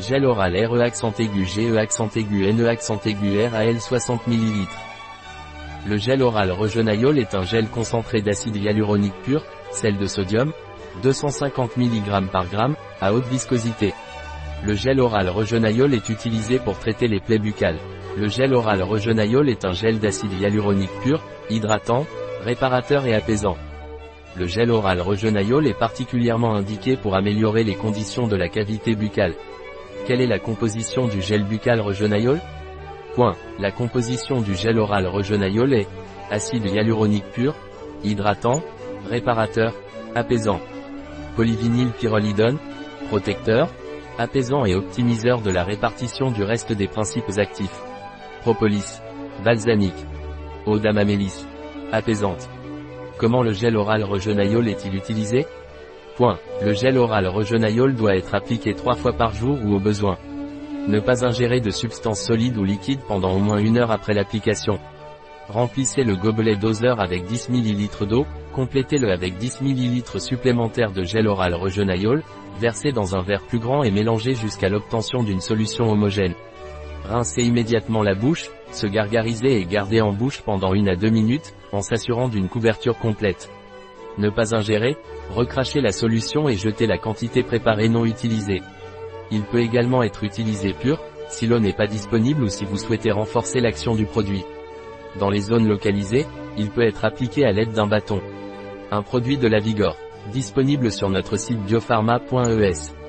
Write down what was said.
Gel oral RE accent aigu GE accent aigu NE accent aigu RAL 60 ml. Le gel oral Regenaïol est un gel concentré d'acide hyaluronique pur, sel de sodium, 250 mg par gramme, à haute viscosité. Le gel oral Regenaïol est utilisé pour traiter les plaies buccales. Le gel oral Regenaïol est un gel d'acide hyaluronique pur, hydratant, réparateur et apaisant. Le gel oral Regenaïol est particulièrement indiqué pour améliorer les conditions de la cavité buccale. Quelle est la composition du gel buccal Regenaïol Point. La composition du gel oral Regenaïol est acide hyaluronique pur, hydratant, réparateur, apaisant. Polyvinyl pyrrolidone, protecteur, apaisant et optimiseur de la répartition du reste des principes actifs. Propolis, balsamique, eau d'amamélis, apaisante. Comment le gel oral Regenaïol est-il utilisé? Point. Le gel oral Regenaïol doit être appliqué trois fois par jour ou au besoin. Ne pas ingérer de substances solides ou liquides pendant au moins une heure après l'application. Remplissez le gobelet doseur avec 10 ml d'eau, complétez-le avec 10 ml supplémentaires de gel oral Regenaïol, versez dans un verre plus grand et mélangez jusqu'à l'obtention d'une solution homogène. Rincez immédiatement la bouche, se gargariser et garder en bouche pendant une à deux minutes, en s'assurant d'une couverture complète. Ne pas ingérer, recracher la solution et jeter la quantité préparée non utilisée. Il peut également être utilisé pur, si l'eau n'est pas disponible ou si vous souhaitez renforcer l'action du produit. Dans les zones localisées, il peut être appliqué à l'aide d'un bâton. Un produit de la Vigor. Disponible sur notre site biopharma.es.